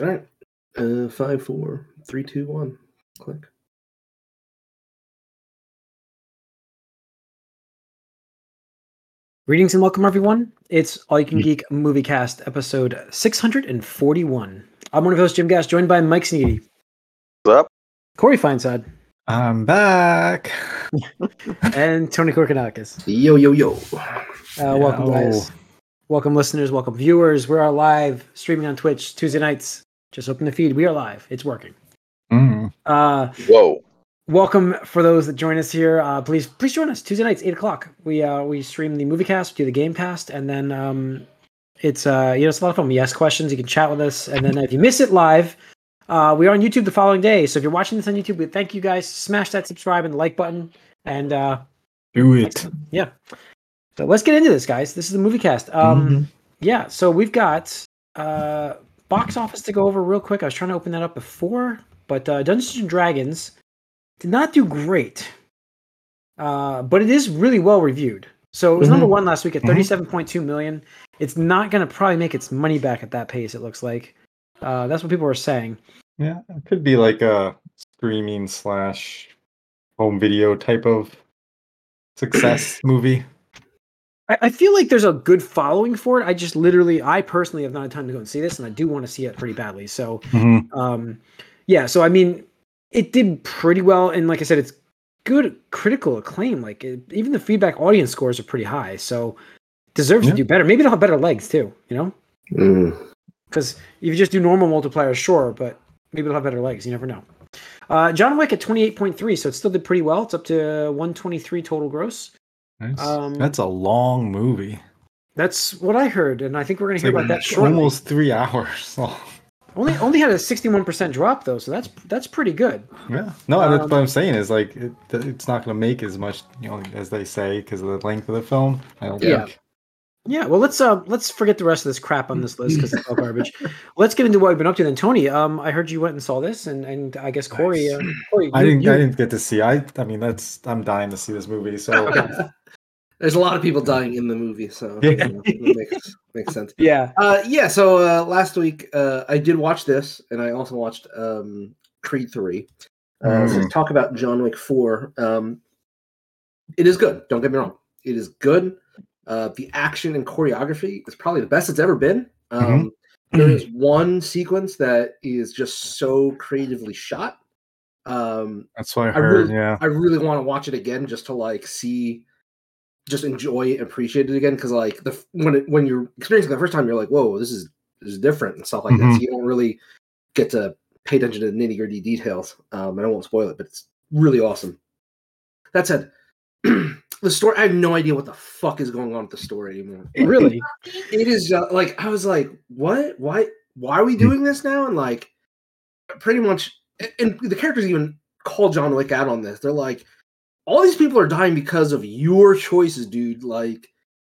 All right. Uh, five, four, three, two, one. Click. Greetings and welcome, everyone. It's All You Can Geek Movie Cast, episode 641. I'm one of your hosts, Jim Gass, joined by Mike Sneedy, What's up? Corey Feinside, I'm back. and Tony Korkanakis. Yo, yo, yo. Uh, welcome, Yo. guys. Welcome, listeners. Welcome, viewers. We are live streaming on Twitch Tuesday nights. Just open the feed. We are live. It's working. Mm. Uh, Whoa. welcome for those that join us here. Uh, please, please join us Tuesday nights, eight o'clock. We uh, we stream the movie cast, do the game cast, and then um, it's uh, you know, it's a lot of fun. We ask questions. You can chat with us, and then if you miss it live, uh, we are on YouTube the following day. So if you're watching this on YouTube, we thank you guys. Smash that subscribe and the like button, and uh, Do it. yeah. So let's get into this, guys. This is the movie cast. Um, Mhm. yeah. So we've got uh, box office to go over real quick. I was trying to open that up before, but uh, Dungeons and Dragons did not do great, uh, but it is really well reviewed. So it was number one last week at Mhm. thirty-seven point two million. It's not going to probably make its money back at that pace. It looks like. Uh, that's what people are saying. Yeah, it could be like a streaming slash home video type of success movie. I, I feel like there's a good following for it. I just literally, I personally have not had time to go and see this, and I do want to see it pretty badly. So Mhm. um yeah so i mean it did pretty well and like i said it's good critical acclaim like it, even the feedback audience scores are pretty high so deserves Yeah. to do better maybe it'll have better legs too you know Mm. because if you just do normal multiplier sure but maybe it'll have better legs you never know uh, john wick at 28.3 so it still did pretty well it's up to 123 total gross Nice. Um, That's a long movie. that's what i heard and i think we're going to hear like about that shortly almost three hours long. only only had a 61% drop though so that's that's pretty good Yeah. No, that's Um, what I'm saying is like it, it's not going to make as much, you know, as they say because of the length of the film. I don't Yeah. think. Yeah, well, let's uh let's forget the rest of this crap on this list because it's all garbage. let's get into what we've been up to then. Tony, um, I heard you went and saw this, and and I guess Corey, uh, Corey, I didn't. you- I didn't get to see. I. I mean, that's. I'm dying to see this movie. So There's a lot of people dying in the movie, so Yeah. you know, it makes, makes sense. yeah, Uh, yeah, so uh, last week uh, I did watch this, and I also watched um, Creed 3. Uh, so Mm. let's talk about John Wick 4. Um, it is good. Don't get me wrong. It is good. Uh, the action and choreography is probably the best it's ever been. Um, there is one sequence that is just so creatively shot. Um, that's what I I heard. really- yeah. I really want to watch it again just to like see, just enjoy it, appreciate it again. Because like the when it, when you're experiencing it the first time, you're like, whoa, this is this is different and stuff like that. So you don't really get to pay attention to the nitty gritty details. Um, and I won't spoil it, but it's really awesome. That said, the story I have no idea what the fuck is going on with the story anymore. really. It is uh, like I was like, what? Why? Why are we doing this now? And like, pretty much, and- and the characters even call John Wick out on this. They're like, all these people are dying because of your choices, dude. Like,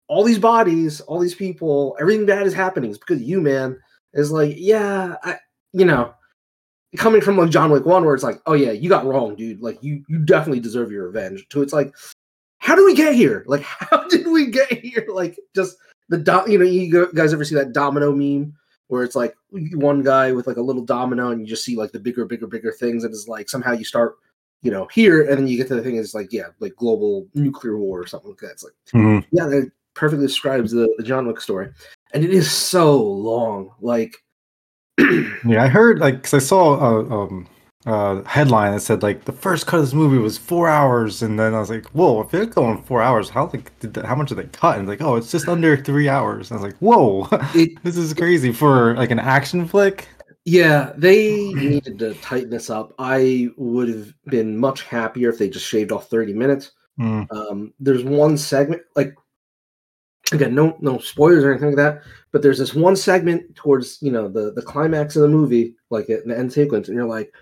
all these bodies, all these people, everything bad is happening. It's because you, man. Is like, yeah, I, you know, coming from like John Wick one, where it's like, oh yeah, you got wrong, dude. Like, you you definitely deserve your revenge. To it's like, how do we get here? Like, how did we get here? Like, just the do- you know you guys ever see that domino meme where it's like one guy with like a little domino and you just see like the bigger bigger bigger things and it's like somehow you start you know here and then you get to the thing is like yeah like global nuclear war or something like that it's like Mhm. yeah that perfectly describes the, the john wick story and it is so long like Yeah, I heard like because I saw a um, uh, headline that said like the first cut of this movie was four hours, and then I was like, whoa, if they're going four hours, how like did that, how much did they cut? And like, oh, it's just under three hours. I was like, whoa, it this is crazy for like an action flick. Yeah they needed to tighten this up. I would have been much happier if they just shaved off 30 minutes. Mm. um, there's one segment like again no no spoilers or anything like that but there's this one segment towards you know the the climax of the movie like in the end sequence and you're like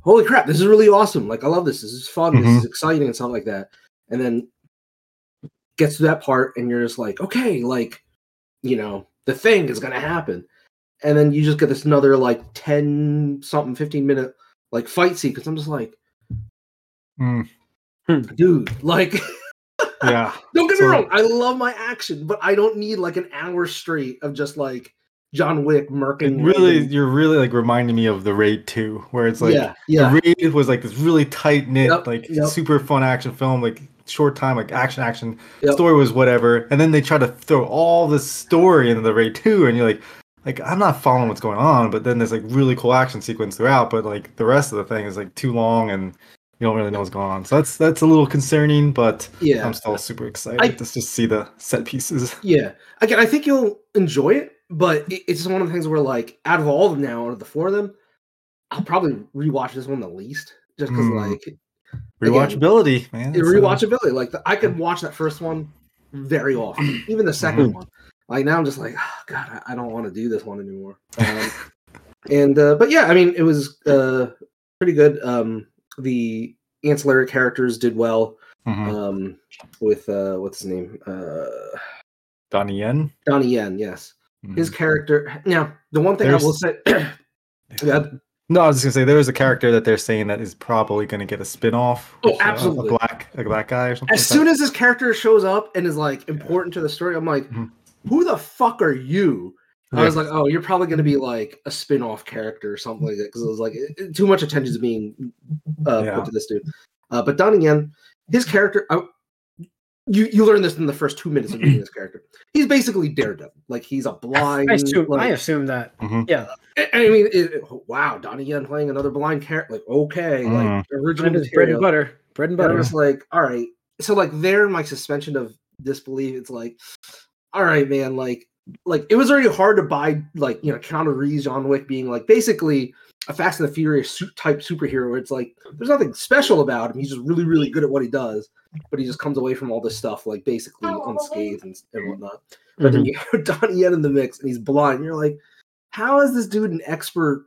holy crap this is really awesome. Like i love this. This is fun. This Mhm. is exciting and stuff like that. And then gets to that part and you're just like okay like you know the thing is gonna happen and then you just get this another like 10 something 15 minute like fight sequence i'm just like Mm. dude like Yeah, Don't get So- me wrong, I love my action, but I don't need like an hour straight of just like John Wick murking. It really, Logan. you're really like reminding me of the Raid 2, where it's like yeah, yeah, the Raid was like this really tight knit, Yep, like yep. super fun action film, like short time, like action, action. Yep. Story was whatever, and then they try to throw all the story into the Raid 2, and you're like, like I'm not following what's going on, but then there's like really cool action sequence throughout, but like the rest of the thing is like too long and you don't really know what's going on. So that's that's a little concerning, but yeah. I'm still super excited I- to just see the set pieces. Yeah. Again, I think you'll enjoy it, but it, it's just one of the things where, like, out of all of them now, out of the four of them, I'll probably rewatch this one the least, just because, Mm. like, Rewatchability, man. the it's, uh, rewatchability. Like, the, I could watch that first one very often, even the 2nd one. Like now, I'm just like, oh, God, I, don't want to do this one anymore. Um, and uh, but yeah, I mean, it was uh, pretty good. Um, the ancillary characters did well. mhm. Um, with uh, what's his name? Uh, Donnie Yen. Donnie Yen. Yes. his Mhm. character. Now, the one thing I will say, yeah, No, I was just gonna say there is a character that they're saying that is probably gonna get a spin-off. Oh, uh, absolutely. A black, a black guy or something. as soon as this character shows up and is like important to the story, I'm like, Mhm. Who the fuck are you? I was like, oh, you're probably going to be like a spin-off character or something like that because it was like it- it- too much attention is being uh, Yeah. put to this dude. Uh, but Donnie Yen, his character, I, you you learn this in the first two minutes of meeting this character. He's basically Daredevil. Like he's a blind. I assume, like, I assume that. Mhm. Yeah, I I mean, it, it- wow, Donnie Yen playing another blind character. Like, okay, Mm. like original bread, bread and butter. Bread and But I butter. was like, all right. So like there, my suspension of disbelief. It's like, all right, man. Like, like it was already hard to buy. Like you know, Keanu Reeves, John Wick being like basically a Fast and the Furious su- type superhero. Where it's like there's nothing special about him. He's just really, really good at what he does. But he just comes away from all this stuff like basically unscathed and, and whatnot. But then you have Donnie Yen in the mix, and he's blind. And you're like, how is this dude an expert?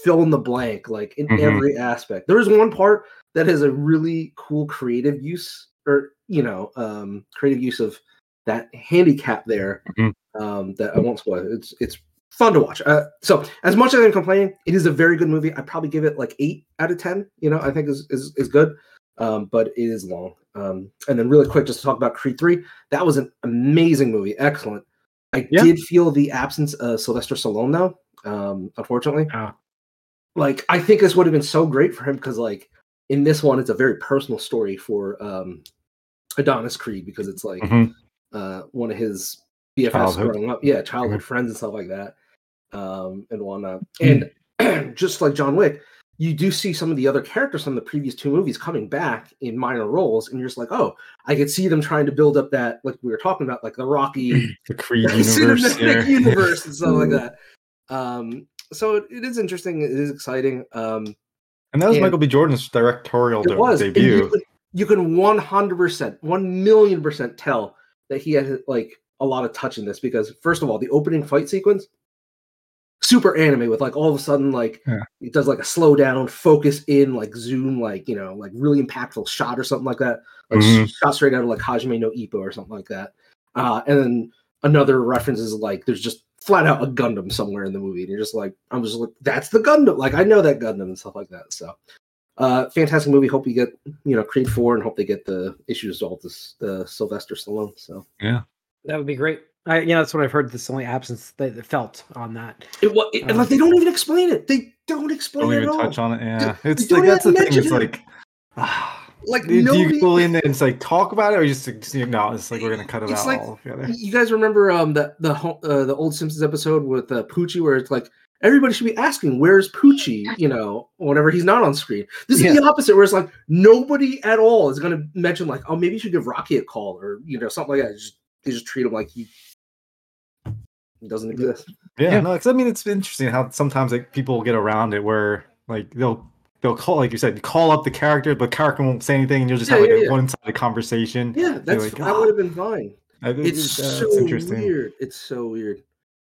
Fill in the blank, like in Mhm. every aspect. There is one part that has a really cool creative use, or you know, um, creative use of that handicap there. Mhm. Um, that I won't spoil. It's it's fun to watch. Uh, so as much as I'm complaining, it is a very good movie. I probably give it like eight out of ten. You know, I think is is, is good. Um, but it is long. Um, and then really quick, just to talk about Creed three. That was an amazing movie. Excellent. I Yeah. did feel the absence of Sylvester Stallone though. Um, unfortunately, Oh. like I think this would have been so great for him because like in this one, it's a very personal story for um, Adonis Creed because it's like Mhm. Uh, one of his BFFs Childhood. growing up, yeah, childhood friends and stuff like that, um, and whatnot. And just like John Wick, you do see some of the other characters from the previous two movies coming back in minor roles, and you're just like, oh, I could see them trying to build up that, like we were talking about, like the Rocky the Creed universe. universe and stuff like that. Um, so it, it is interesting. It is exciting. Um, And that was And- Michael B. Jordan's directorial it was debut. You, could- you can one hundred percent, one million percent tell that he had like a lot of touch in this because first of all, the opening fight sequence, super anime with like all of a sudden like Yeah. it does like a slow down, focus in, like zoom, like you know, like really impactful shot or something like that, like Mhm. shot straight out of like Hajime no Ippo or something like that. Uh, and then another reference is like there's just flat out a Gundam somewhere in the movie, and you're just like, I'm just like, that's the Gundam. Like I know that Gundam and stuff like that. So, uh, fantastic movie. Hope you get you know Creed four, and hope they get the issue resolved. This the Sylvester Stallone. So yeah, That would be great. I, yeah, that's what I've heard. That's the only absence that that felt on that. it was it, Um, like they don't even explain it. They don't explain Don't it even at all. touch on it. Yeah, They- it's they like that's the thing. It's it. like. ah, Like do nobody. you go in there and it's like talk about it, or you just, just you know, it's like we're gonna cut it It's out like- altogether. You guys remember um the the ho- uh, the old Simpsons episode with uh, Poochie where it's like everybody should be asking where's Poochie, you know, whenever he's not on screen. This is the opposite where it's like nobody at all is going to mention like oh maybe you should give Rocky a call or you know something like that. Just, they just treat him like he, he doesn't exist. Yeah, Yeah. no, 'cause I mean it's interesting how sometimes like people get around it where like they'll they'll call like you said call up the character, but character won't say anything, and you'll just Yeah, have like yeah, a yeah. one-sided conversation. Yeah, that's like, that "Ah." would have been fine. I think It's uh, so weird. It's so weird.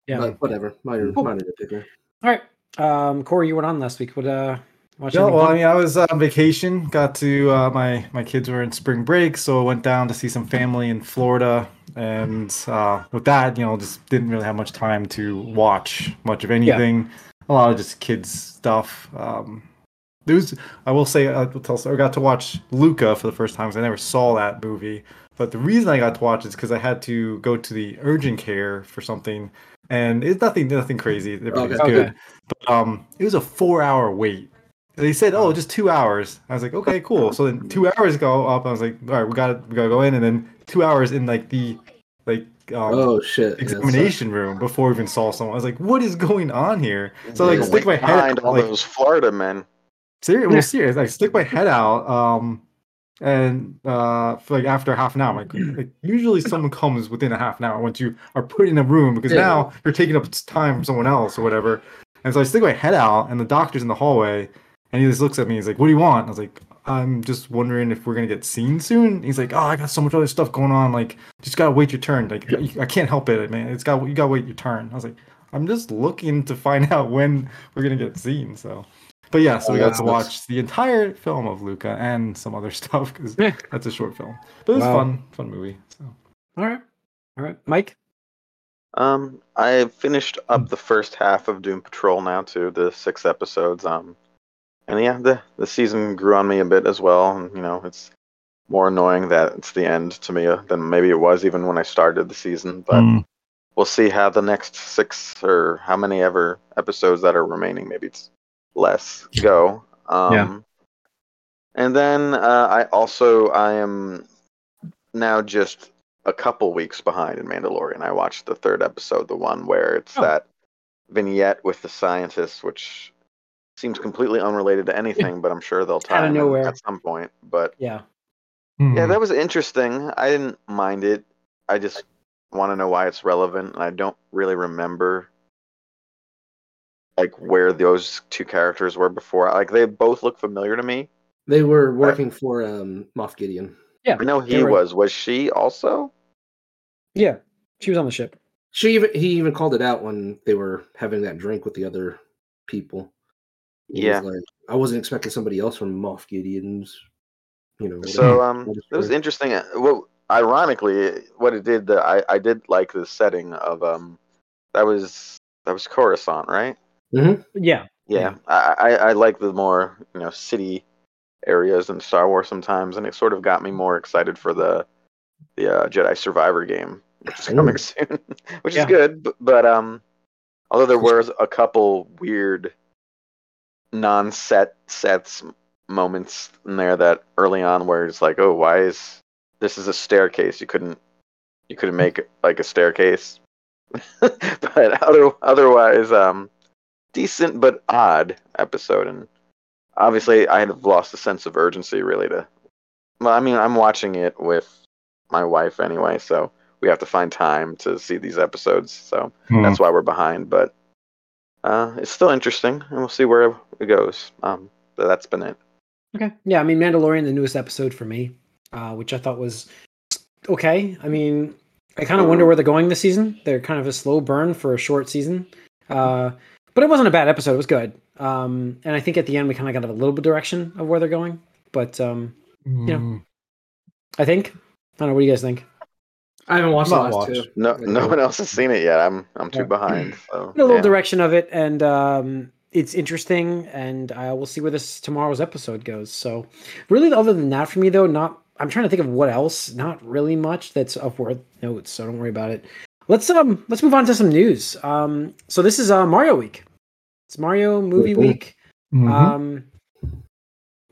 Yeah. But whatever. Minor Cool. minor nitpicker. All right, um, Corey, you went on last week. What uh, watch anything well, I mean, I was on vacation. Got to uh, my my kids were in spring break, so I went down to see some family in Florida. And uh, with that, you know, just didn't really have much time to watch much of anything. A lot of just kids stuff. Um, there was, I will say, I will tell. I got to watch Luca for the first time because I never saw that movie. But the reason I got to watch it is because I had to go to the urgent care for something and it's nothing nothing crazy. Everything's Okay. good. But um, it was a four hour wait. They said, "Oh, just two hours." I was like, "Okay, cool." So then two hours go up. I was like, "All right, we got to we got to go in." And then two hours in like the like um, oh shit! Yeah, examination room before we even saw someone. I was like, "What is going on here?" So like, stick my head behind out, all like, those Florida men. Serious, well, serious. Like stick my head out, um, and uh, for like after half an hour, like, like usually someone comes within a half an hour once you are put in a room because Yeah. now you're taking up time from someone else or whatever. And so I stick my head out, and the doctor's in the hallway, and he just looks at me. He's like, "What do you want?" I was like, "I'm just wondering if we're gonna get seen soon." He's like, "Oh, I got so much other stuff going on. Like, just gotta wait your turn. Like, I can't help it, man. It's got you gotta wait your turn." I was like, "I'm just looking to find out when we're gonna get seen." So. But yeah, so we Oh, got to watch the entire film of Luca and some other stuff because Yeah. that's a short film. But it was Wow. fun, fun movie. So All right, all right, Mike. Um, I finished up the first half of Doom Patrol now too, the six episodes. Um, and yeah, the the season grew on me a bit as well. And you know, it's more annoying that it's the end to me uh, than maybe it was even when I started the season. But Mm. we'll see how the next six or how many ever episodes that are remaining. Maybe it's less go. Um, Yeah. And then uh, I also I am now just a couple weeks behind in Mandalorian. I watched the third episode, the one where it's Oh. that vignette with the scientists, which seems completely unrelated to anything, but I'm sure they'll tie Outta them in nowhere. at some point. But Yeah, yeah, Mhm. that was interesting. I didn't mind it. I just want to know why it's relevant, and I don't really remember like where those two characters were before. Like they both look familiar to me. They were working for um, Moff Gideon. yeah, I know he they were- was. Was she also? Yeah, she was on the ship. She even he even called it out when they were having that drink with the other people. He was Yeah. like I wasn't expecting somebody else from Moff Gideon's. You know. So um, it was interesting. uh, Well, ironically, what it did, that I I did like the setting of um, that was that was Coruscant, right? Yeah, Yeah, Yeah. I, I I like the more you know city areas in Star Wars sometimes, and it sort of got me more excited for the the uh, Jedi Survivor game, which is coming Ooh. soon, which Yeah. is good. But, but um, although there was a couple weird non-set sets moments in there that early on where it's like, oh, why is this is a staircase? You couldn't you couldn't make like a staircase. but other, otherwise, um, decent but odd episode, and obviously I have lost the sense of urgency really to. Well, I mean, I'm watching it with my wife anyway, so we have to find time to see these episodes. So Mhm. that's why we're behind, but uh, it's still interesting, and we'll see where it goes. Um, but that's been it. Okay. Yeah, I mean Mandalorian, the newest episode for me, uh, which I thought was okay. I mean, I kind of wonder where they're going this season. They're kind of a slow burn for a short season, uh, but it wasn't a bad episode. It was good, um, and I think at the end we kind of got a little bit direction of where they're going. But um, know, Mm. I think I don't know. What do you guys think? I haven't watched the last watched. two. No, no one else has seen it yet. I'm I'm too Yeah. behind. So a little yeah. direction of it, and um, it's interesting. And uh, we'll see where this tomorrow's episode goes. So, really, other than that, for me though, not. I'm trying to think of what else. Not really much that's of worth notes. So don't worry about it. Let's um let's move on to some news. Um, so this is uh Mario Week. It's Mario Movie Mhm. Week. Um,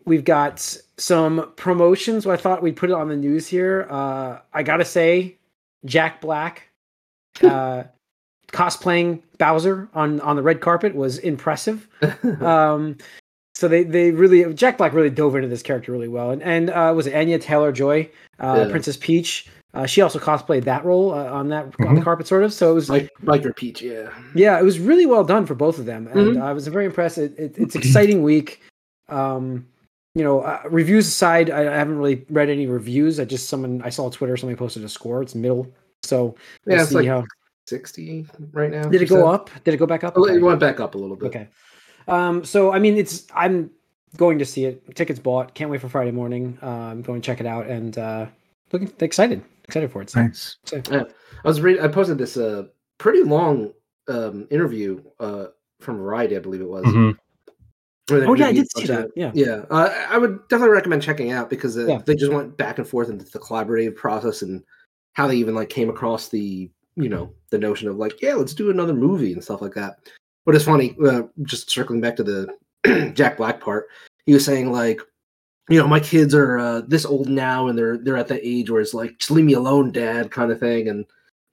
we've got some promotions. I thought we'd put it on the news here. Uh, I gotta say, Jack Black uh, cosplaying Bowser on on the red carpet was impressive. Um, so they they really Jack Black really dove into this character really well. And and uh, was it Anya Taylor Joy, uh, Yeah. Princess Peach? Uh, she also cosplayed that role uh, on that on the Mhm. carpet, sort of. So it was like Biker Peach, yeah. yeah, it was really well done for both of them, and Mhm. I was very impressed. It, it, it's exciting week. Um, you know, uh, reviews aside, I, I haven't really read any reviews. I just someone I saw on Twitter somebody posted a score. It's middle, so we'll Yeah, it's see like how. Sixty right now. Did it go up? Did it go back up? Oh, It Okay. went back up a little bit. Okay. Um, so I mean, it's I'm going to see it. Tickets bought. Can't wait for Friday morning. Uh, I'm going to check it out and uh, looking excited. Excited for it. So, Nice. so- I was reading. I posted this uh pretty long um interview uh from Variety, I believe it was. Mhm. Oh yeah, I did see that. Yeah. Yeah, uh, I would definitely recommend checking out because uh, Yeah. they just went back and forth into the collaborative process and how they even like came across the you know the notion of like yeah let's do another movie and stuff like that. But it's funny, uh, just circling back to the Jack Black part, he was saying like you know, my kids are uh, this old now, and they're they're at the age where it's like, just leave me alone, dad, kind of thing, and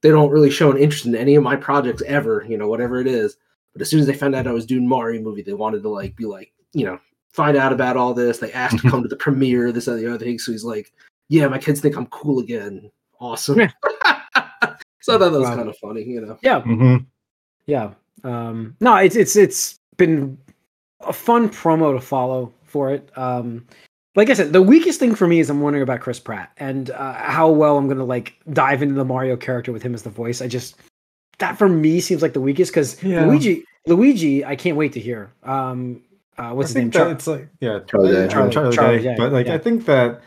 they don't really show an interest in any of my projects ever, you know, whatever it is. But as soon as they found out I was doing Mario movie, they wanted to like be like, you know, find out about all this. They asked to come to the premiere, this and the other thing. So he's like, yeah, my kids think I'm cool again. Awesome. Yeah. so I thought that was Wow. kind of funny, you know. Yeah, hmm yeah. Um, no, it's it's it's been a fun promo to follow for it. Um, like I said, the weakest thing for me is I'm wondering about Chris Pratt and uh, how well I'm gonna like dive into the Mario character with him as the voice. I just that for me seems like the weakest because Yeah. Luigi, Luigi, I can't wait to hear. Um, uh, what's I his name? think that Char- it's like yeah, Charlie Day. Charlie- Charlie, Charlie Day. Day, But like yeah. I think that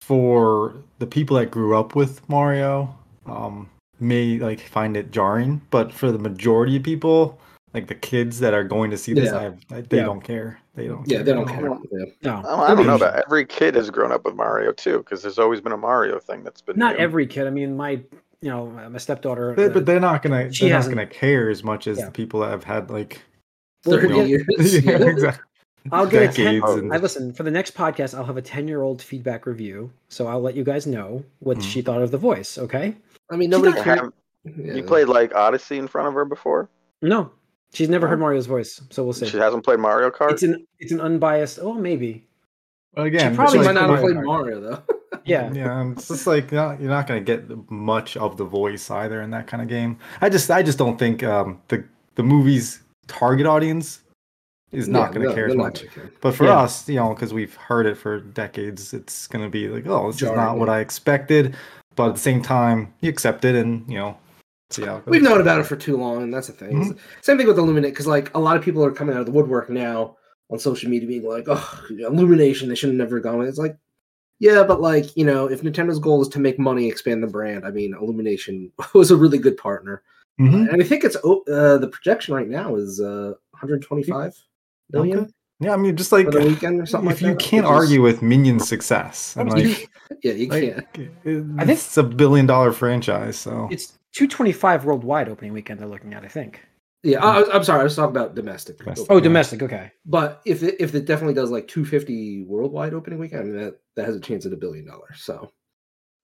for the people that grew up with Mario, um, may like find it jarring. But for the majority of people, like the kids that are going to see this, Yeah. I have, I, they Yeah. don't care. They don't. Yeah, they don't care. Yeah. no, Oh, I don't know Luigi. about every kid has grown up with Mario too, because there's always been a Mario thing that's been Not new. every kid. I mean, my you know my stepdaughter. They- uh, but they're not gonna. She They're not hasn't- gonna care as much as Yeah. the people that have had like. Well, 30 well, years. yeah, yeah. exactly. I'll get a ten. And- I listen for the next podcast. I'll have a ten-year-old feedback review, so I'll let you guys know what Mhm. she thought of the voice. Okay? I mean, nobody You cared. haven't- Yeah. You played like Odyssey in front of her before. No, she's never heard. Mario's voice, so we'll see. She hasn't played Mario Kart. It's an it's an unbiased. Oh, maybe. Well, again, probably She like, might not have played Kart. Mario though. Yeah. Yeah, it's just like you're not, you're not going to get much of the voice either in that kind of game. I just I just don't think um, the the movie's target audience is not Yeah, going to no, care as much. care. But for Yeah. us, you know, because we've heard it for decades, it's going to be like, oh, this is not what I expected. But at the same time, you accept it and you know, see how. We've known about it for too long, and that's the thing. Mm-hmm. Same thing with Illuminate, because like a lot of people are coming out of the woodwork now on social media, being like, "Oh, Illumination, they should have never gone." It's like, yeah, but like you know, if Nintendo's goal is to make money, expand the brand, I mean, Illumination was a really good partner, Mhm. and I think it's oh, uh, the projection right now is uh, 125 million Okay. Yeah, I mean, just like for the weekend or something. if like you that, can't which is- argue with Minion's success, and You- like, yeah, you can't. like I think- it's a billion dollar franchise, so It's 225 worldwide opening weekend. They're looking at. I think. Yeah, I, I- I'm sorry, I was talking about domestic. Domestic. Oh, Yeah. domestic. Okay. But if it, if it definitely does like 250 worldwide opening weekend, I mean that that has a chance at a billion dollars. So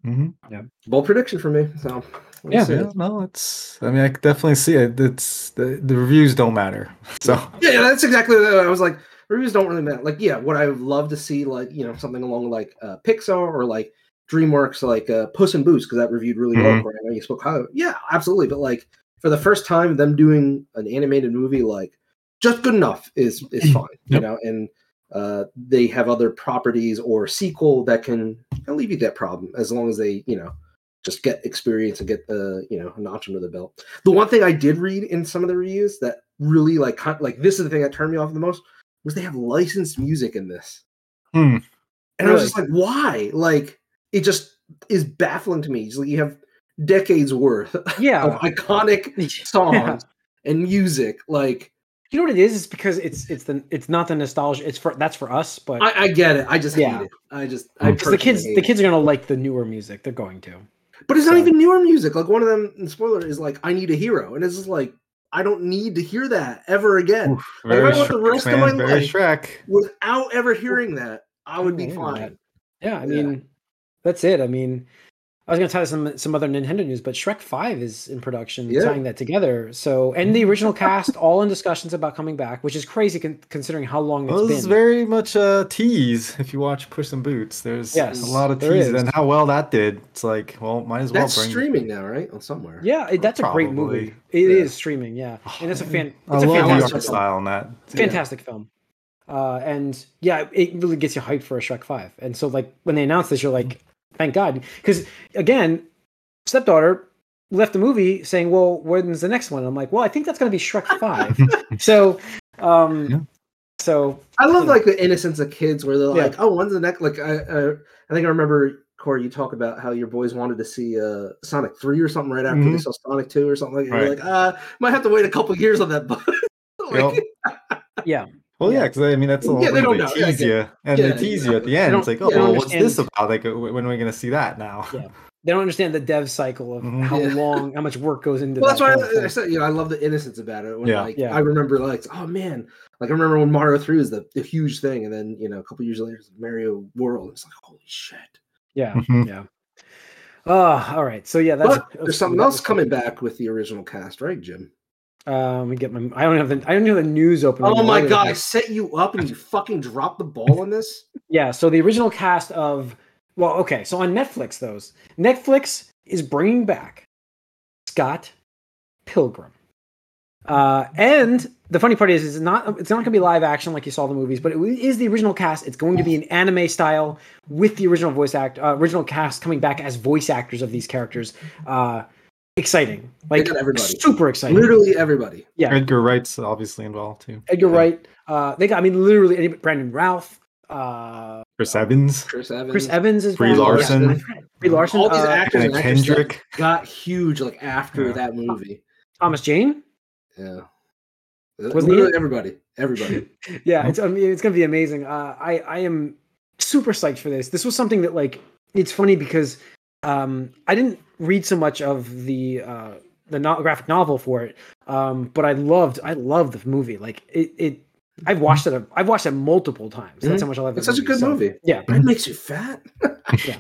Mhm. Yeah, bold prediction for me. So we'll Yeah. Yeah, no, it's. I mean, I could definitely see it. It's the the reviews don't matter. So yeah, yeah, that's exactly what I was like. Reviews don't really matter. Like, yeah, what I would love to see, like you know, something along like uh, Pixar or like DreamWorks, like uh, Puss in Boots, because that reviewed really well. Mhm. Corey. I know you spoke highly. Yeah, absolutely. But like for the first time, them doing an animated movie, like just good enough is is fine. You know, and uh, they have other properties or sequel that can alleviate that problem as long as they, you know, just get experience and get the, you know, a notch under the belt. The one thing I did read in some of the reviews that really like like this is the thing that turned me off the most was they have licensed music in this. Hmm. And I was just like, why? Like it just is baffling to me. It's like you have decades worth yeah. of iconic songs Yeah. and music. Like You know what it is? It's because it's it's the it's not the nostalgia. It's for that's for us, but I, I get it. I just Yeah. hate it. I just I mm. because the kids personally the kids are gonna like the newer music. They're going to. But it's not even newer music. Like one of them, and spoiler is like, "I need a hero," and it's just like, I don't need to hear that ever again. Oof, Like, very I want the Shrek, rest of my very life. Shrek. Without ever hearing that, I would be Yeah, fine. Yeah, I Yeah. mean, that's it. I mean, I was gonna tell you some some other Nintendo news, but Shrek Five is in production, Yeah. tying that together. So, and the original cast all in discussions about coming back, which is crazy con- considering how long it's Well, this been. is very much a tease. If you watch Puss in Boots, there's Yes, a lot of there tease, and how well that did. It's like, well, might as well That's bring. streaming now, right? On somewhere. yeah, it- that's a great movie. It is Yeah. streaming, yeah, and it's a Oh, fan. I It's a love the fantastic art style on that. fantastic film. Uh, and yeah, it really gets you hyped for a Shrek Five. And so, like when they announced this, you're like, thank God, because again, stepdaughter left the movie saying, "Well, when's the next one?" I'm like, "Well, I think that's going to be Shrek 5. so, um, Yeah. so I love you know. like the innocence of kids, where they're Yeah. like, "Oh, when's the next?" Like, I, I, I think I remember Corey, you talk about how your boys wanted to see uh, Sonic Three or something right after they Mhm. saw Sonic Two or something like. that. You're like, uh, might have to wait a couple years on that. But like, Yep. yeah, Well, yeah, Yeah. because I mean that's the whole Yeah, they don't They know. Yeah, tease get you, and Yeah, they tease you at the end. It's like, oh, well, what's this about? Like, when are we going to see that now? Yeah. They don't understand the dev cycle of Mhm. how Yeah. long, how much work goes into. Well, that's that why I, I said, you know, I love the innocence about it. When, Yeah. like, Yeah. I remember, like, oh man, like I remember when Mario Three was the, the huge thing, and then you know, a couple years later, Mario World. It's like, holy shit! Yeah, Mhm. yeah. Oh, all right. So yeah, that's But there's something that else was- coming back with the original cast, right, Jim? Um, we get my. I don't have the. I don't have the news open. Oh my god, I set you up and you fucking dropped the ball on this. Yeah. So the original cast of. Well, okay. So on Netflix, those Netflix is bringing back Scott Pilgrim. Uh, and the funny part is, it's not it's not going to be live action like you saw the movies, but it is the original cast. It's going to be an anime style with the original voice act, uh, original cast coming back as voice actors of these characters. Uh, exciting, like got everybody. super exciting. Literally everybody. yeah, Edgar Wright's obviously involved too. Edgar Yeah. Wright. Uh, they got. I mean, literally, any- Brandon Routh. Uh, Chris Evans, Chris Evans. Chris Evans is Brie back. Larson. Yeah, Brie Larson. All these uh, actors and Kendrick. got huge like after Yeah. that movie. Thomas Jane. Yeah. Wasn't Literally in- everybody. Everybody. yeah, it's I mean, it's gonna be amazing. Uh, I I am super psyched for this. This was something that like it's funny because um, I didn't read so much of the uh, the no- graphic novel for it, um, but I loved I loved the movie. Like it, it I've watched it. I've watched it multiple times. That's how much I love. It. It's the such a good So, movie. Yeah. Bread makes you fat. yeah.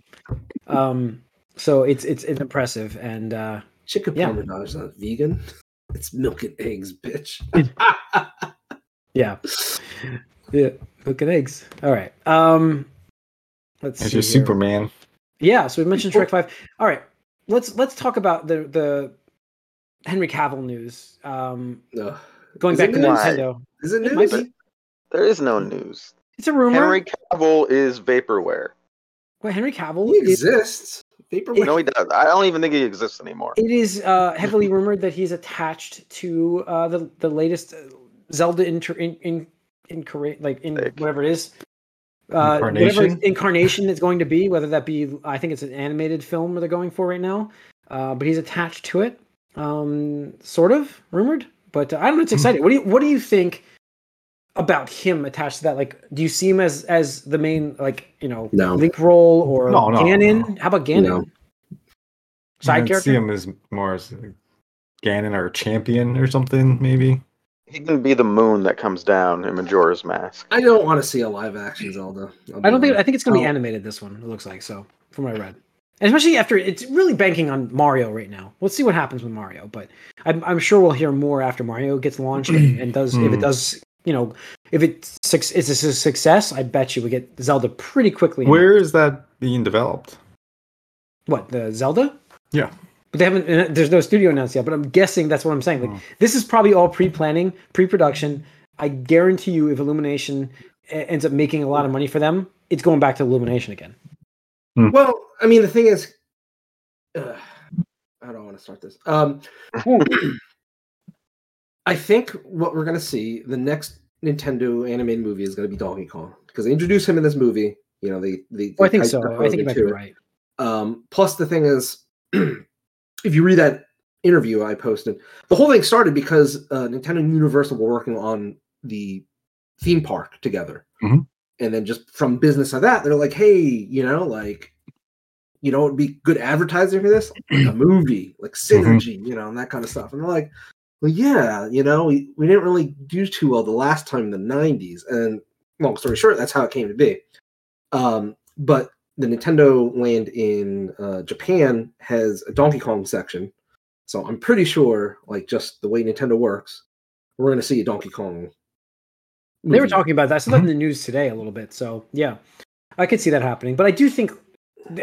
Um. So it's it's it's impressive and. uh Chicken Yeah. parmesan is not vegan. It's milk and eggs, bitch. Yeah. Yeah. Look at eggs. All right. Um let's as see your here. Superman. Yeah, so we mentioned Shrek 5. All right. Let's let's talk about the the Henry Cavill news. Um Ugh. going Is back it to news? Nintendo. Is it It news? be. There is no news. It's a rumor. Henry Cavill is vaporware. Wait, Henry Cavill He exists. Vaporware. No, he does. I don't even think he exists anymore. it is uh heavily rumored that he's attached to uh the the latest uh, Zelda inter, in in in like in Like- whatever it is. Uh, whatever Incarnation? incarnation it's going to be, whether that be, I think it's an animated film where they're going for right now. Uh, but he's attached to it, um, sort of rumored. But uh, I don't know. It's exciting. What do you What do you think about him attached to that? Like, do you see him as as the main like you know No. Link role or No, no, Ganon? How about Ganon? No. Side I character. see him as more as a Ganon or a champion or something, maybe. He can be the moon that comes down in Majora's Mask. I don't want to see a live action Zelda. I'll I don't think. I think it's going to be animated. This one. It looks like so from what I read. And especially after it's really banking on Mario right now. Let's see what happens with Mario, but I'm, I'm sure we'll hear more after Mario gets launched and, and does if it Hmm. does. You know, if it's suc- it's a success, I bet you we get Zelda pretty quickly. Where is that being developed? What the Zelda? Yeah. But they haven't. uh, There's no studio announced yet. But I'm guessing that's what I'm saying. Like Hmm. this is probably all pre-planning, pre-production. I guarantee you, if Illumination ends up making a lot of money for them, it's going back to Illumination again. Well, I mean, the thing is, ugh, I don't want to start this. Um, I think what we're gonna see the next Nintendo animated movie is gonna be Donkey Kong because they introduced him in this movie. You know, they they. Well, I think so. I think you over might be right. Um, plus, the thing is, if you read that interview I posted, the whole thing started because uh, Nintendo and Universal were working on the theme park together, Mhm. and then just from business of that, they're like, "Hey, you know, like, you know, it'd be good advertising for this, like a movie, like synergy, you know, and that kind of stuff." And they're like, "Well, yeah, you know, we, we didn't really do too well the last time in the '90s." And long story short, that's how it came to be. Um, but the Nintendo land in uh, Japan has a Donkey Kong section, so I'm pretty sure, like just the way Nintendo works, we're going to see a Donkey Kong. They were talking about that. I saw that in the news today a little bit. So yeah, I could see that happening. But I do think,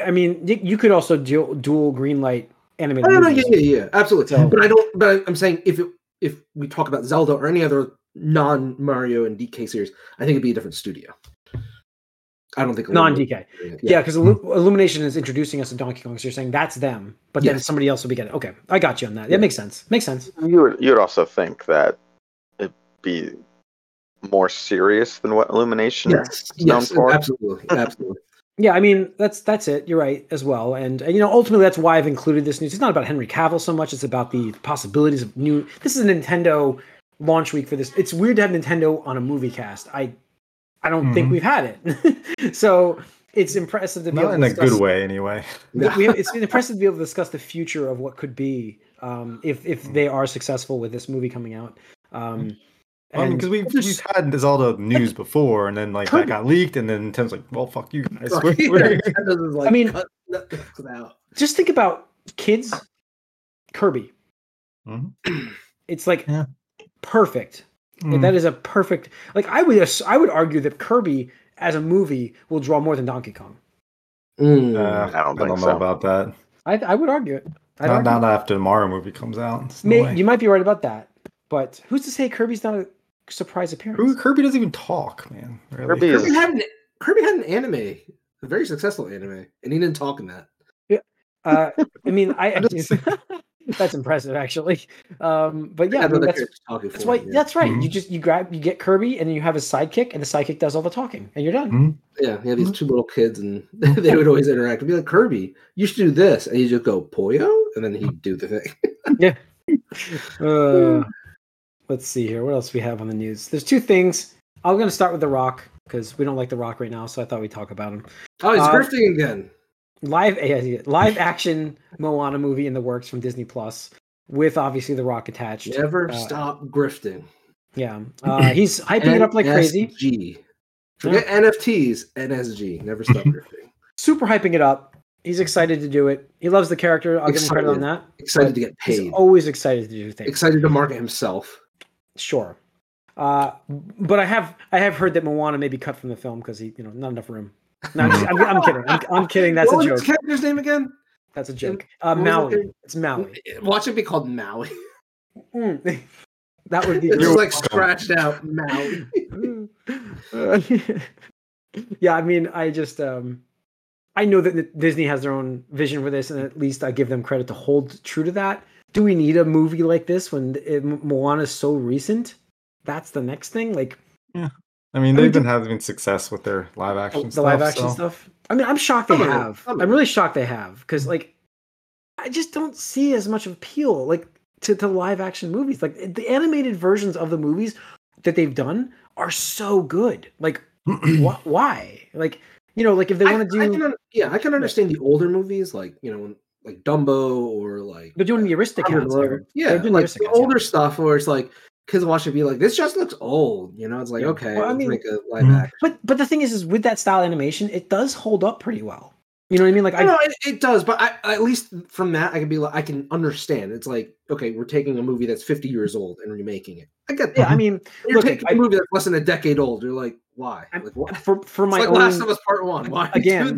I mean, you could also dual, dual green light animated. No, no, no, yeah, yeah, yeah, absolutely. So- but I don't. But I'm saying if it, if we talk about Zelda or any other non Mario and DK series, I think it'd be a different studio. I don't think non DK. Yeah, because Illumination is introducing us to Donkey Kong. So you're saying that's them, but then Yes. somebody else will be getting. Okay, I got you on that. That Yeah. makes sense. Makes sense. You would you'd also think that it'd be more serious than what Illumination Yes, is known yes, for. absolutely, absolutely. Yeah, I mean that's that's it. You're right as well, and, and you know ultimately that's why I've included this news. It's not about Henry Cavill so much; it's about the possibilities of new. This is a Nintendo launch week for this. It's weird to have Nintendo on a movie cast. I I don't think Mhm. we've had it. so it's impressive to be Not able in to a discuss, good way, anyway. We have, it's impressive to be able to discuss the future of what could be um, if if they are successful with this movie coming out. Um, I mean, because we've, we've had this all the news before, and then like that got leaked, and then Tim's like, "Well, fuck you guys." Yeah, we're- Nintendo is like, I mean- cut Netflix out. just think about kids, Kirby. Mhm. It's like Yeah. perfect. Like, Mm. that is a perfect. Like I would I would argue that Kirby as a movie will draw more than Donkey Kong. Mm. I Uh, don't I don't think know so. about that. I I would argue it. I'd Not, argue not after the Mario movie comes out. There's no May, you might be right about that, but who's to say Kirby's not a surprise appearance? Kirby, Kirby doesn't even talk, man. Really. Kirby Kirby had an Kirby had an anime, a very successful anime, and he didn't talk in that. Uh, I mean, I I'm just that's impressive actually. Um, but yeah, I mean, that's characters that's why him, yeah. that's right. You Mhm. just you grab you get Kirby and then you have a sidekick, and the sidekick does all the talking, and you're done. Mhm. Yeah, he had these two little kids, and they would always interact. It'd be like Kirby, you should do this, and you just go Poyo, and then he'd do the thing. Uh, let's see here. What else we have on the news? There's two things. I'm going to start with The Rock because we don't like The Rock right now, so I thought we'd talk about him. Oh, he's Uh, grifting again. Live live action Moana movie in the works from Disney Plus with obviously The Rock attached. Never uh, stop grifting. Yeah, uh, he's hyping it up like crazy. Forget NFTs, NSG. Never stop grifting. Super hyping it up. He's excited to do it. He loves the character. I'll give him credit on that. Excited to get He's paid. always excited to do things. Excited to market himself. Sure. Uh, but I have I have heard that Moana may be cut from the film because he you know not enough room. No, I'm, just- I'm, I'm kidding. I'm, I'm kidding. That's what a joke. his character's name again? That's a joke. Uh, what Maui. It's Maui. Watch it be called Maui. Mm. that would be. It's just like scratched out Maui. yeah, I mean, I just um, I know that Disney has their own vision for this, and at least I give them credit to hold true to that. Do we need a movie like this when it, Moana is so recent? That's the next thing. Like I mean, they've been having success with their live oh, action the stuff. live action so- stuff. I mean, I'm shocked they Some of have. some of I'm really shocked they have because like I just don't see as much appeal like to, to live action movies. Like the animated versions of the movies that they've done are so good. Like wh- why? Like you know, like if they want to I do, can, yeah, I can understand the older movies, like you know, like Dumbo or like they're doing uh, the Aristocats. Under the I Road. Yeah, They're doing like Aristocats, the yeah. older stuff where it's like kids watch it be like, this just looks old. You know, it's like Yeah. okay, Well, I mean- make a live Mhm. action. But but the thing is, is with that style animation, it does hold up pretty well. You know what I mean? Like I know it, it does, but I, at least from that, I can be like, I can understand. It's like, okay, we're taking a movie that's 50 years old and remaking it. I get that. yeah, I mean, You're look, taking I- a movie that's less than a decade old. You're like, why? I'm- Like, what? for for my like own Last of Us Part One. Why Again,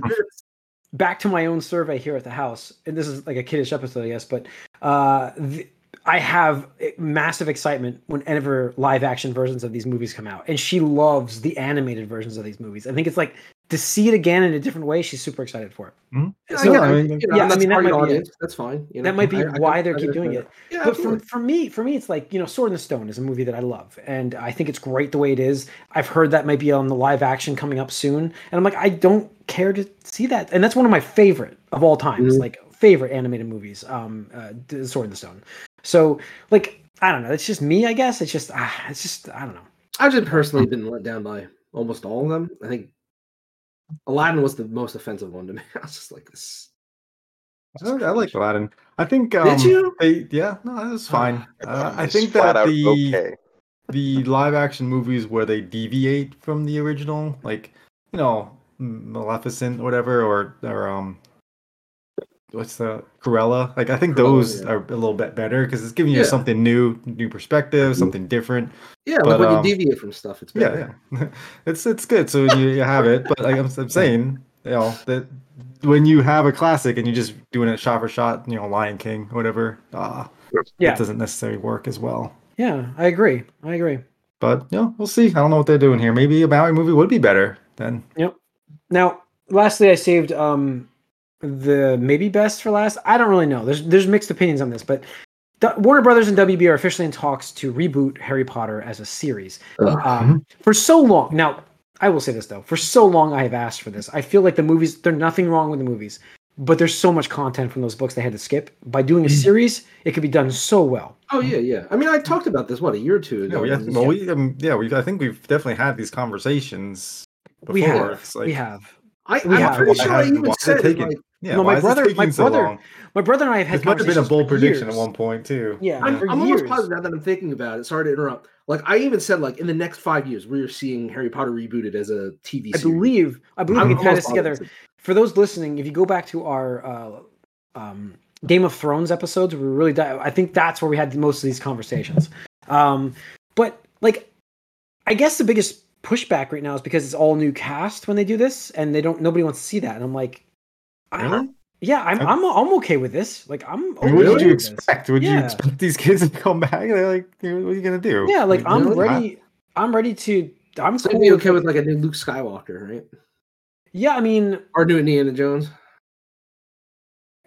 back to my own survey here at the house, and this is like a kiddish episode, I guess, but uh, the, I have massive excitement whenever live action versions of these movies come out, and she loves the animated versions of these movies. I think it's like to see it again in a different way. She's super excited for it. Mhm. So, get I mean, You know, yeah, I that's mean, that target might be it. That's fine. You know, that might be I- I can- why they I keep doing understand. it. Yeah, but for, absolutely. for me, for me, it's like you know, Sword in the Stone is a movie that I love, and I think it's great the way it is. I've heard that might be on the live action coming up soon, and I'm like, I don't care to see that, and that's one of my favorite of all times, Mhm. like favorite animated movies. Um, uh, Sword in the Stone. So, like, I don't know. It's just me, I guess. It's just, ah, it's just, I don't know. I've just personally been let down by almost all of them. I think Aladdin was the most offensive one to me. I was just like this. I, I like Aladdin. I think. Um, Did you? They, yeah, no, it was fine. Uh, I think that the okay. the live action movies where they deviate from the original, like you know Maleficent or whatever, or or um, what's the Cruella? Like I think those yeah. are a little bit better because it's giving you Yeah. something new, new perspective, something different. Yeah, But, like when um, you deviate from stuff, it's better. Yeah, yeah, it's it's good. So you, you have it, but like I'm, I'm saying, you know that when you have a classic and you're just doing it shot for shot, you know, Lion King, whatever, uh, Yeah, it doesn't necessarily work as well. yeah, I agree. I agree. But you know, we'll see. I don't know what they're doing here. Maybe a Maui movie would be better then. Yep. Now, lastly, I saved um the maybe best for last. I don't really know. There's there's mixed opinions on this, but Du- Warner Brothers and WB are officially in talks to reboot Harry Potter as a series. Ugh. Um, for so long now, I will say this though: for so long, I have asked for this. I feel like the movies. There's nothing wrong with the movies, but there's so much content from those books they had to skip. By doing a series, it could be done so well. Oh yeah, yeah. I mean, I talked about this what a year or two Yeah, we have, well, we um, yeah, we I think we've definitely had these conversations before. we have. It's like, we have. I, I'm have- pretty sure I has- even said like, Yeah, No, my brother- my taking so brother long? My brother and I have had This might have been a bold for prediction years. at one point too. Yeah, I'm, for I'm almost positive now that I'm thinking about it. Sorry to interrupt. Like I even said, like in the next five years, we're seeing Harry Potter rebooted as a TV I series. believe I believe I'm we can tie this together. positive. For those listening, if you go back to our uh, um, Game of Thrones episodes, we really di- I think that's where we had most of these conversations. Um, but like, I guess the biggest pushback right now is because it's all new cast when they do this, and they don't nobody wants to see that. And I'm like, I- Really? yeah, I'm, I- I'm I'm okay with this. Like, I'm I mean, what did you with this. expect? Would you expect these kids to come back? They're like, what are you gonna do? Yeah, like I'm really? ready. I'm ready to. I'm So cool be okay it. with like a new Luke Skywalker, right? Yeah, I mean, Or new Indiana Jones.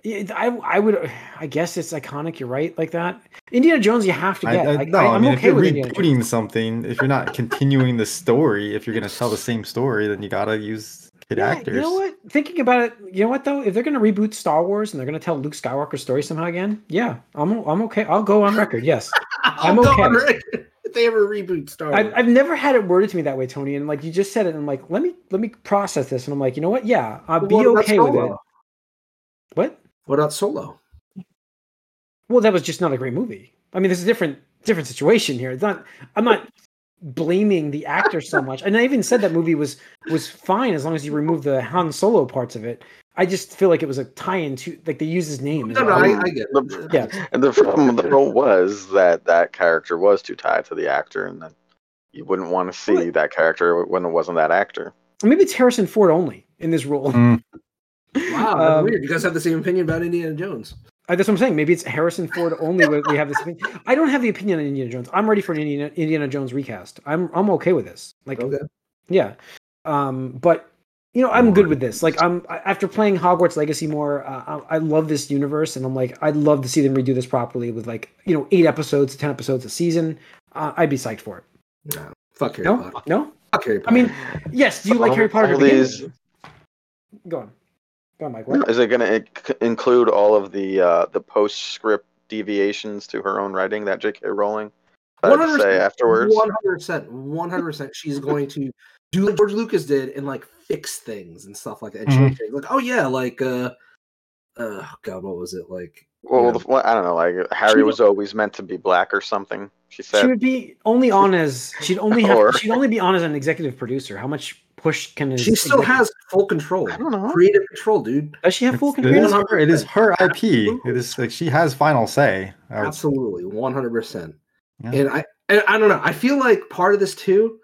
Yeah, I I would I guess it's iconic. You're right, like that. Indiana Jones, you have to I, get. I, like, no, I, I, am mean, if okay you're with Indiana rebooting something, if you're not continuing the story, if you're gonna tell the same story, then you gotta use kid Yeah, actors. You know what? Thinking about it, you know what though? If they're gonna reboot Star Wars and they're gonna tell Luke Skywalker's story somehow again, yeah, I'm I'm okay. I'll go on record. Yes, I'm okay. on record If they ever reboot Star Wars. I've, I've never had it worded to me that way, Tony. And like you just said it, and I'm like, let me let me process this, and I'm like, you know what? Yeah, I'll be What about okay with it. What? What about Solo? Well, that was just not a great movie. I mean, there's a different different situation here. It's not. I'm not blaming the actor so much. And I even said that movie was was fine as long as you remove the Han Solo parts of it. I just feel like it was a tie-in to like they use his name. as No, no. I, I get it. The- yeah, And the problem with the role was that that character was too tied to the actor, and that you wouldn't want to see Well, that character when it wasn't that actor. maybe it's Harrison Ford only in this role. Mm, Wow, that's Um, weird. You guys have the same opinion about Indiana Jones. Uh, that's what I'm saying. Maybe it's Harrison Ford only. where we have this. Opinion. I don't have the opinion on Indiana Jones. I'm ready for an Indiana, Indiana Jones recast. I'm I'm okay with this. Like Okay. Yeah. Um, but you know, I'm good with this. Like, I'm after playing Hogwarts Legacy more. Uh, I, I love this universe, and I'm like, I'd love to see them redo this properly with like you know eight episodes, ten episodes a season. Uh, I'd be psyched for it. No, fuck Harry No, Potter. no. Fuck Harry I mean, yes. Do you like All- Harry Potter? to all these- Go on. Go on, Mike. What? Is it going to include all of the uh, the postscript deviations to her own writing that J.K. Rowling had to say afterwards? One hundred percent, one hundred percent. She's going to do like George Lucas did and like fix things and stuff like that. And Mhm. things. Like, oh yeah, like uh, uh, God, what was it like? Well, Yeah. the, well, I don't know. Like Harry She- was always meant to be black or something. She said She would be only on as she'd only have Or- she'd only be on as an executive producer. How much push can his She still executive- has full control, I don't know. creative control, dude. Does she have full it's- control? is her. It is her IP. It is like she has final say. Absolutely, one hundred percent. Yeah. And I, and I don't know. I feel like part of this too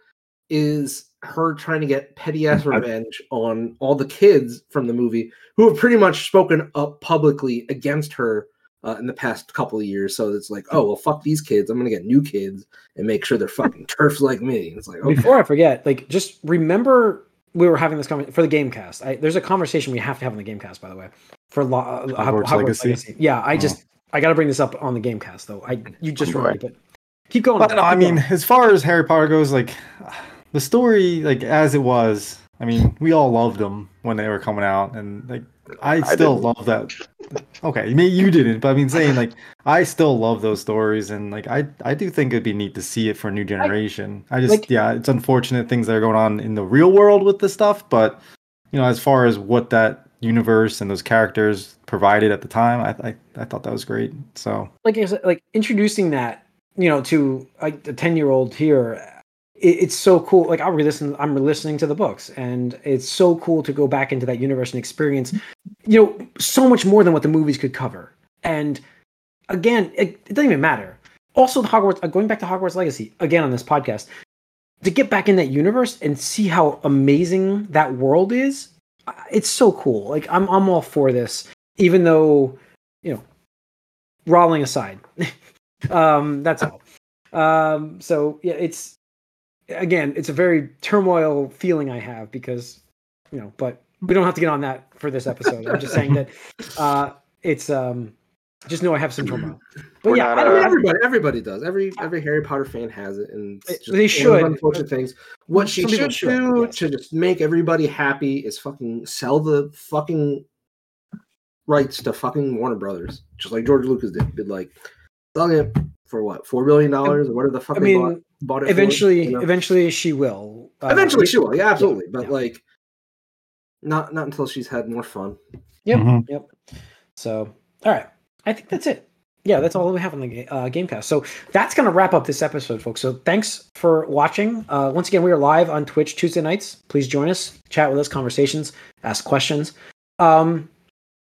is her trying to get petty ass I- revenge on all the kids from the movie who have pretty much spoken up publicly against her uh, in the past couple of years. So it's like, oh well, fuck these kids. I'm gonna get new kids and make sure they're fucking TERFs like me. It's like, okay, Before I forget, like just remember we were having this conversation for the Gamecast. I, there's a conversation we have to have on the Gamecast, by the way, for lo- uh, Hogwarts Hogwarts Legacy? Legacy. Yeah, I Oh. just I got to bring this up on the Gamecast though. I you just Oh, boy. reminded, but keep going. But no, I mean, going. as far as Harry Potter goes, like the story, like as it was, I mean, we all loved them when they were coming out, and like I I still didn't. love that. Okay, maybe you didn't, but I mean, saying like I still love those stories, and like I I do think it'd be neat to see it for a new generation. I, just like- yeah, it's unfortunate things that are going on in the real world with this stuff, but you know, as far as what that universe and those characters provided at the time, I I, I thought that was great. So like like introducing that you know to like a 10 year old here it, it's so cool like i'll re-listen i'm re-listening to the books and it's so cool to go back into that universe and experience you know so much more than what the movies could cover and again it, it doesn't even matter also the hogwarts uh, going back to hogwarts legacy again on this podcast to get back in that universe and see how amazing that world is uh, it's so cool like i'm i'm all for this even though you know Rowling aside. um, that's all. Um, so yeah, it's again, it's a very turmoil feeling I have because you know, but we don't have to get on that for this episode. I'm just saying that uh, it's um, just know I have some turmoil. But We're yeah, not, I I mean, uh, everybody, everybody does. Every every Harry Potter fan has it, and They- just they should. Unfortunate things. What she should, should, do yes. to just make everybody happy is fucking sell the fucking rights to fucking Warner Brothers, just like George Lucas did. Did like selling it for what four billion dollars or whatever the fuck I they mean, bought, bought it. for, eventually, you know? eventually she will. Uh, eventually she will. Yeah, absolutely. But yeah. like, Not not until she's had more fun. Yep. Mhm. Yep. So, all right. I think that's it. Yeah, that's all we have on the ga- uh, Gamecast. So that's going to wrap up this episode, folks. So thanks for watching. Uh, once again, we are live on Twitch Tuesday nights. Please join us, chat with us, conversations, ask questions. Um,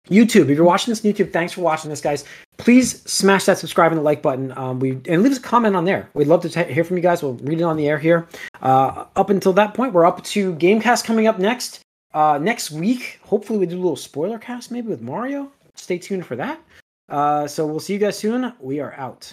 YouTube, if you're watching this on YouTube, thanks for watching this, guys. Please smash that subscribe and the like button. Um, we and leave us a comment on there. We'd love to t- hear from you guys. We'll read it on the air here. Uh, up until that point, we're up to Gamecast coming up next. Uh, next week, hopefully, we do a little spoiler cast maybe with Mario. Stay tuned for that. Uh, so we'll see you guys soon. We are out.